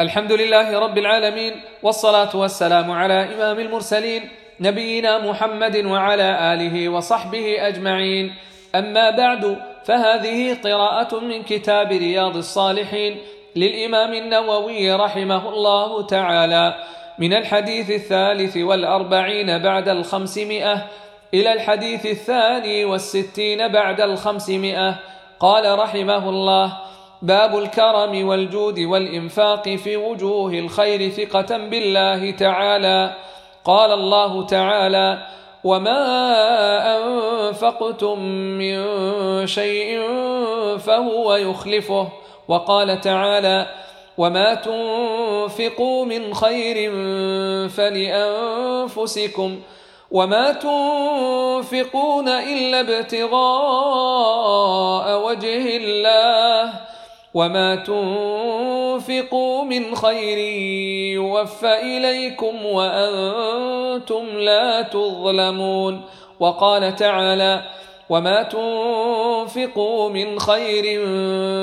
الحمد لله رب العالمين والصلاة والسلام على إمام المرسلين نبينا محمد وعلى آله وصحبه أجمعين. أما بعد فهذه قراءة من كتاب رياض الصالحين للإمام النووي رحمه الله تعالى من الحديث الثالث والأربعين بعد الخمسمائة إلى الحديث الثاني والستين بعد الخمسمائة. قال رحمه الله باب الكرم والجود والإنفاق في وجوه الخير ثقة بالله تعالى. قال الله تعالى وما أنفقتم من شيء فهو يخلفه وقال تعالى وما تنفقوا من خير فلأنفسكم وما تنفقون إلا ابتغاء وجه الله وما تنفقوا من خير يوفى إليكم وأنتم لا تظلمون وقال تعالى وما تنفقوا من خير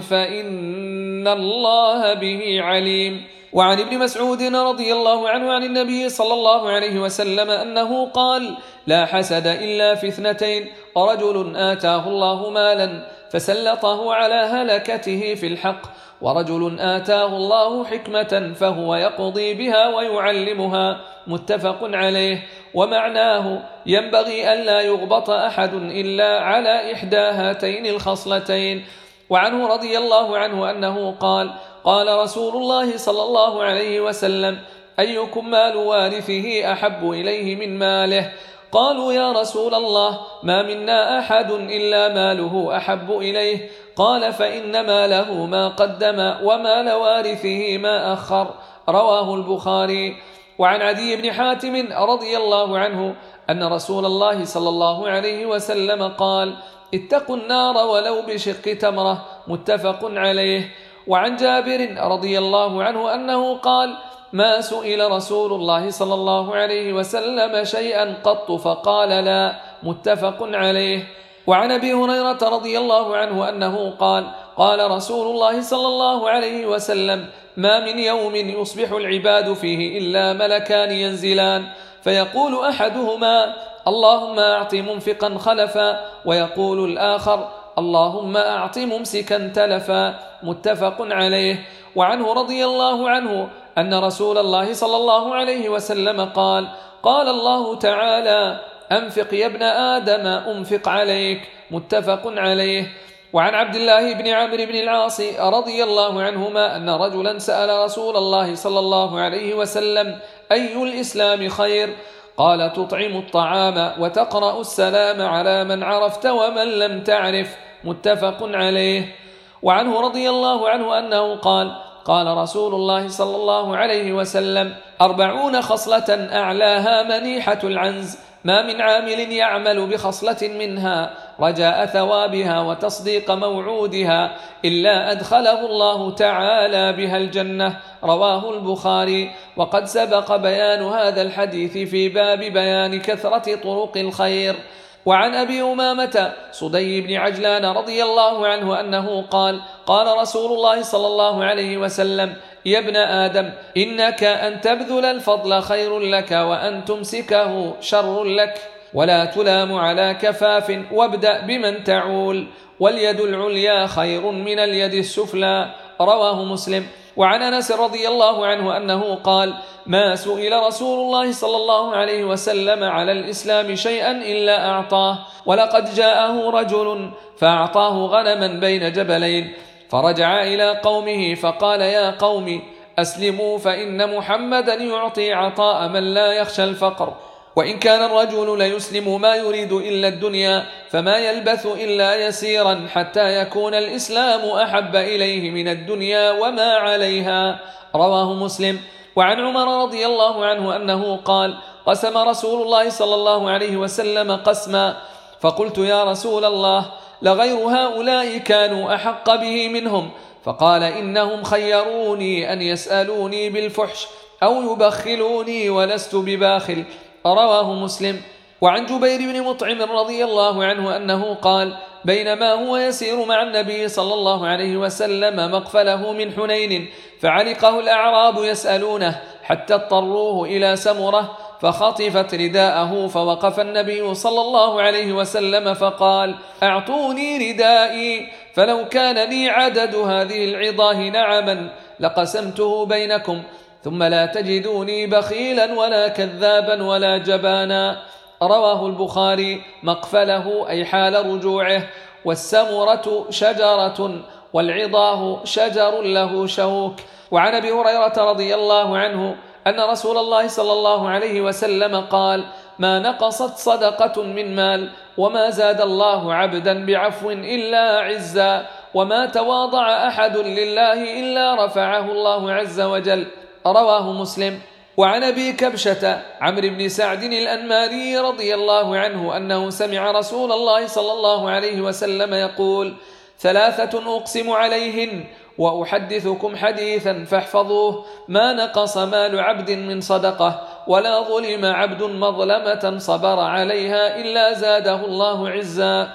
فإن الله به عليم وعن ابن مسعود رضي الله عنه عن النبي صلى الله عليه وسلم أنه قال لا حسد إلا في اثنتين رجل آتاه الله مالا فسلطه على هلكته في الحق. ورجل آتاه الله حكمة فهو يقضي بها ويعلمها. متفق عليه. ومعناه ينبغي ألا يغبط أحد إلا على إحدى هاتين الخصلتين. وعنه رضي الله عنه أنه قال قال رسول الله صلى الله عليه وسلم أيكم مال وارثه أحب إليه من ماله؟ قالوا يا رسول الله ما منا أحد إلا ماله أحب إليه. قال فإن ماله ما قدم ومال وارثه ما أخر. رواه البخاري. وعن عدي بن حاتم رضي الله عنه أن رسول الله صلى الله عليه وسلم قال اتقوا النار ولو بشق تمرة. متفق عليه. وعن جابر رضي الله عنه أنه قال ما سئل رسول الله صلى الله عليه وسلم شيئا قط فقال لا متفق عليه. وعن أبي هريرة رضي الله عنه أنه قال قال رسول الله صلى الله عليه وسلم ما من يوم يصبح العباد فيه إلا ملكان ينزلان فيقول أحدهما اللهم أعط منفقا خلفا ويقول الآخر اللهم أعط ممسكا تلفا متفق عليه. وعنه رضي الله عنه أن رسول الله صلى الله عليه وسلم قال قال الله تعالى أنفق يا ابن آدم أنفق عليك متفق عليه. وعن عبد الله بن عمرو بن العاص رضي الله عنهما أن رجلا سأل رسول الله صلى الله عليه وسلم أي الإسلام خير؟ قال تطعم الطعام وتقرأ السلام على من عرفت ومن لم تعرف متفق عليه. وعنه رضي الله عنه أنه قال قال رسول الله صلى الله عليه وسلم أربعون خصلة أعلاها منيحة العنز ما من عامل يعمل بخصلة منها رجاء ثوابها وتصديق موعودها إلا أدخله الله تعالى بها الجنة رواه البخاري. وقد سبق بيان هذا الحديث في باب بيان كثرة طرق الخير. وعن أبي أمامة صدي بن عجلان رضي الله عنه أنه قال قال رسول الله صلى الله عليه وسلم يا ابن آدم إنك أن تبذل الفضل خير لك وأن تمسكه شر لك ولا تلام على كفاف وابدأ بمن تعول واليد العليا خير من اليد السفلى رواه مسلم. وعن أنس رضي الله عنه أنه قال ما سئل رسول الله صلى الله عليه وسلم على الإسلام شيئا إلا أعطاه. ولقد جاءه رجل فأعطاه غنما بين جبلين. فرجع إلى قومه فقال يا قوم أسلموا فإن محمدا يعطي عطاء من لا يخشى الفقر. وإن كان الرجل ليسلم ما يريد إلا الدنيا فما يلبث إلا يسيرا حتى يكون الإسلام أحب إليه من الدنيا وما عليها. رواه مسلم. وعن عمر رضي الله عنه أنه قال قسم رسول الله صلى الله عليه وسلم قسما فقلت يا رسول الله لغير هؤلاء كانوا أحق به منهم فقال إنهم خيروني أن يسألوني بالفحش أو يبخلوني ولست بباخل رواه مسلم وعن جبير بن مطعم رضي الله عنه أنه قال بينما هو يسير مع النبي صلى الله عليه وسلم مقفله من حنين فعلقه الأعراب يسألونه حتى اضطروه إلى سمرة فخطفت رداءه فوقف النبي صلى الله عليه وسلم فقال أعطوني ردائي فلو كان لي عدد هذه العظاه نعما لقسمته بينكم ثم لا تجدوني بخيلا ولا كذابا ولا جبانا. رواه البخاري مقفله أي حال رجوعه. والسمرة شجرة والعظاه شجر له شوك. وعن أبي هريرة رضي الله عنه أن رسول الله صلى الله عليه وسلم قال ما نقصت صدقة من مال وما زاد الله عبدا بعفو إلا عزا وما تواضع أحد لله إلا رفعه الله عز وجل رواه مسلم. وعن أبي كبشة عمرو بن سعد الأنماري رضي الله عنه أنه سمع رسول الله صلى الله عليه وسلم يقول ثلاثة أقسم عليهن وأحدثكم حديثا فاحفظوه ما نقص مال عبد من صدقة ولا ظلم عبد مظلمة صبر عليها إلا زاده الله عزا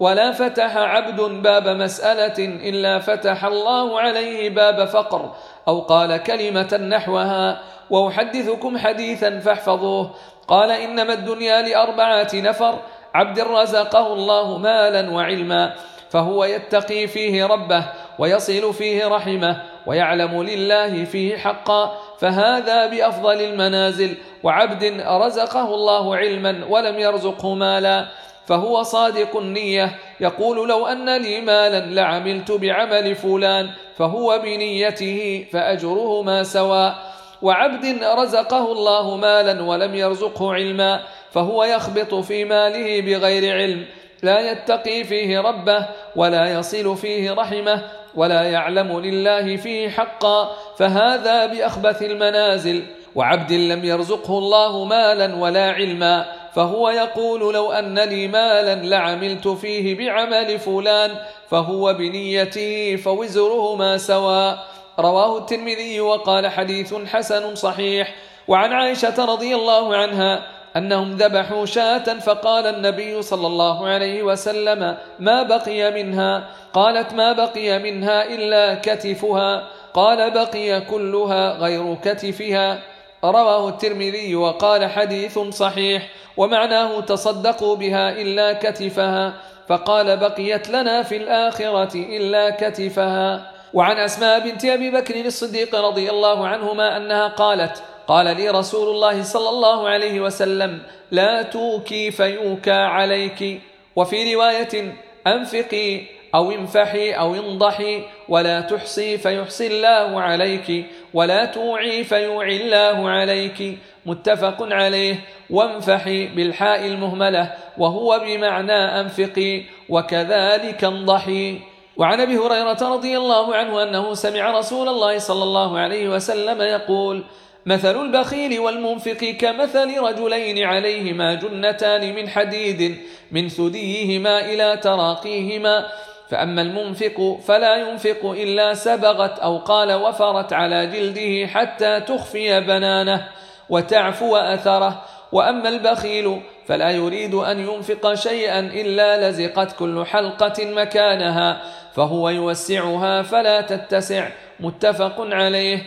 ولا فتح عبد باب مسألة إلا فتح الله عليه باب فقر أو قال كلمة نحوها وأحدثكم حديثا فاحفظوه. قال إنما الدنيا لأربعة نفر. عبد رزقه الله مالا وعلما. فهو يتقي فيه ربه ويصل فيه رحمه ويعلم لله فيه حقا. فهذا بأفضل المنازل. وعبد رزقه الله علما ولم يرزقه مالا. فهو صادق النية. يقول لو أن لي مالا لعملت بعمل فلان. فهو بنيته فاجرهما سواء. وعبد رزقه الله مالا ولم يرزقه علما فهو يخبط في ماله بغير علم. لا يتقي فيه ربه ولا يصل فيه رحمه ولا يعلم لله فيه حقا فهذا بأخبث المنازل. وعبد لم يرزقه الله مالا ولا علما فهو يقول لو أن لي مالا لعملت فيه بعمل فلان فهو بنيته فوزرهما سواء. رواه الترمذي وقال حديث حسن صحيح. وعن عائشة رضي الله عنها أنهم ذبحوا شاة فقال النبي صلى الله عليه وسلم ما بقي منها؟ قالت ما بقي منها إلا كتفها. قال بقي كلها غير كتفها. رواه الترمذي وقال حديث صحيح. ومعناه تصدقوا بها إلا كتفها. فقال بقيت لنا في الآخرة إلا كتفها. وعن أسماء بنت أبي بكر الصديق رضي الله عنهما أنها قالت قال لي رسول الله صلى الله عليه وسلم لا توكي فيوكى عليك. وفي رواية أنفقي أو انفحي أو انضحي ولا تحصي فيحصي الله عليك ولا توعي فيوعي الله عليك. متفق عليه. وانفحي بالحاء المهملة وهو بمعنى أنفقي وكذلك انضحي. وعن أبي هريرة رضي الله عنه أنه سمع رسول الله صلى الله عليه وسلم يقول مثل البخيل والمنفق كمثل رجلين عليهما جنتان من حديد من ثديهما إلى تراقيهما فأما المنفق فلا ينفق إلا سبغت أو قال وفرت على جلده حتى تخفي بنانه وتعفو أثره وأما البخيل فلا يريد أن ينفق شيئا إلا لزقت كل حلقة مكانها فهو يوسعها فلا تتسع متفق عليه.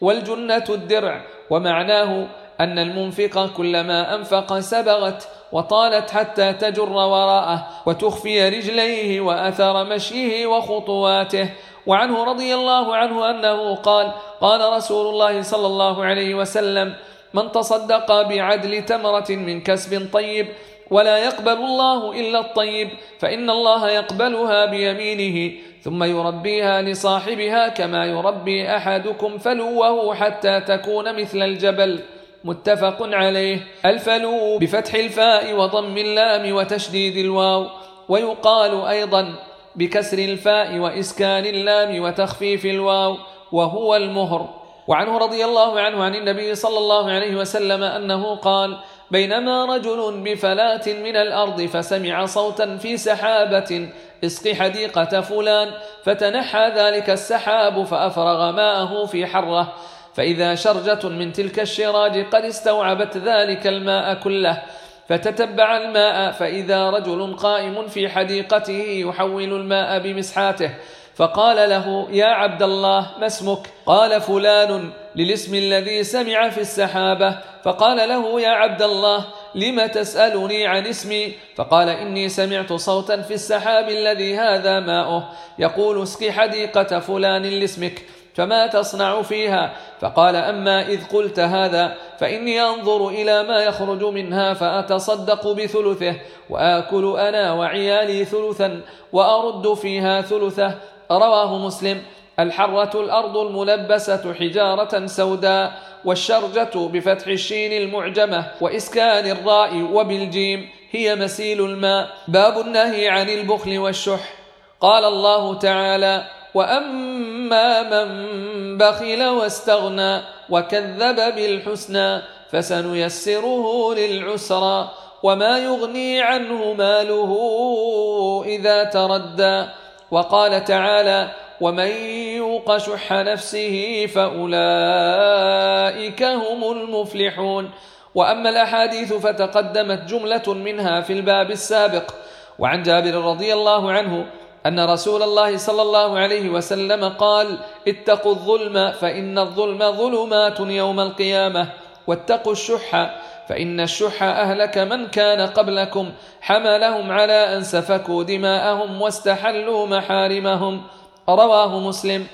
والجنة الدرع ومعناه أن المنفق كلما أنفق سبغت وطالت حتى تجر وراءه وتخفي رجليه وأثر مشيه وخطواته. وعنه رضي الله عنه أنه قال قال رسول الله صلى الله عليه وسلم من تصدق بعدل تمرة من كسب طيب ولا يقبل الله إلا الطيب فإن الله يقبلها بيمينه ثم يربيها لصاحبها كما يربي أحدكم فلوه حتى تكون مثل الجبل. متفق عليه. الفلو بفتح الفاء وضم اللام وتشديد الواو ويقال أيضا بكسر الفاء وإسكان اللام وتخفيف الواو وهو المهر. وعنه رضي الله عنه عن النبي صلى الله عليه وسلم أنه قال بينما رجل بفلاة من الأرض فسمع صوتا في سحابة اسق حديقة فلان. فتنحى ذلك السحاب فأفرغ ماءه في حرة. فإذا شرجة من تلك الشراج قد استوعبت ذلك الماء كله. فتتبع الماء فإذا رجل قائم في حديقته يحول الماء بمسحاته. فقال له يا عبد الله ما اسمك؟ قال فلان. للاسم الذي سمع في السحابة. فقال له يا عبد الله لم تسألني عن اسمي؟ فقال إني سمعت صوتا في السحاب الذي هذا ماؤه. يقول اسقي حديقة فلان لاسمك فما تصنع فيها؟ فقال أما إذ قلت هذا فإني أنظر إلى ما يخرج منها فأتصدق بثلثه وآكل أنا وعيالي ثلثا وأرد فيها ثلثه. رواه مسلم. الحرة الأرض الملبسة حجارة سوداء والشرجة بفتح الشين المعجمة وإسكان الراء وبالجيم هي مسيل الماء. باب النهي عن البخل والشح. قال الله تعالى وأما من بخل واستغنى وكذب بالحسنى فسنيسره للعسرى وما يغني عنه ماله إذا تردى. وقال تعالى ومن يوق شح نفسه فأولئك هم المفلحون. وأما الأحاديث فتقدمت جملة منها في الباب السابق. وعن جابر رضي الله عنه أن رسول الله صلى الله عليه وسلم قال اتقوا الظلم فإن الظلم ظلمات يوم القيامة واتقوا الشح فإن الشح أهلك من كان قبلكم حملهم على أن سفكوا دماءهم واستحلوا محارمهم. رواه مسلم.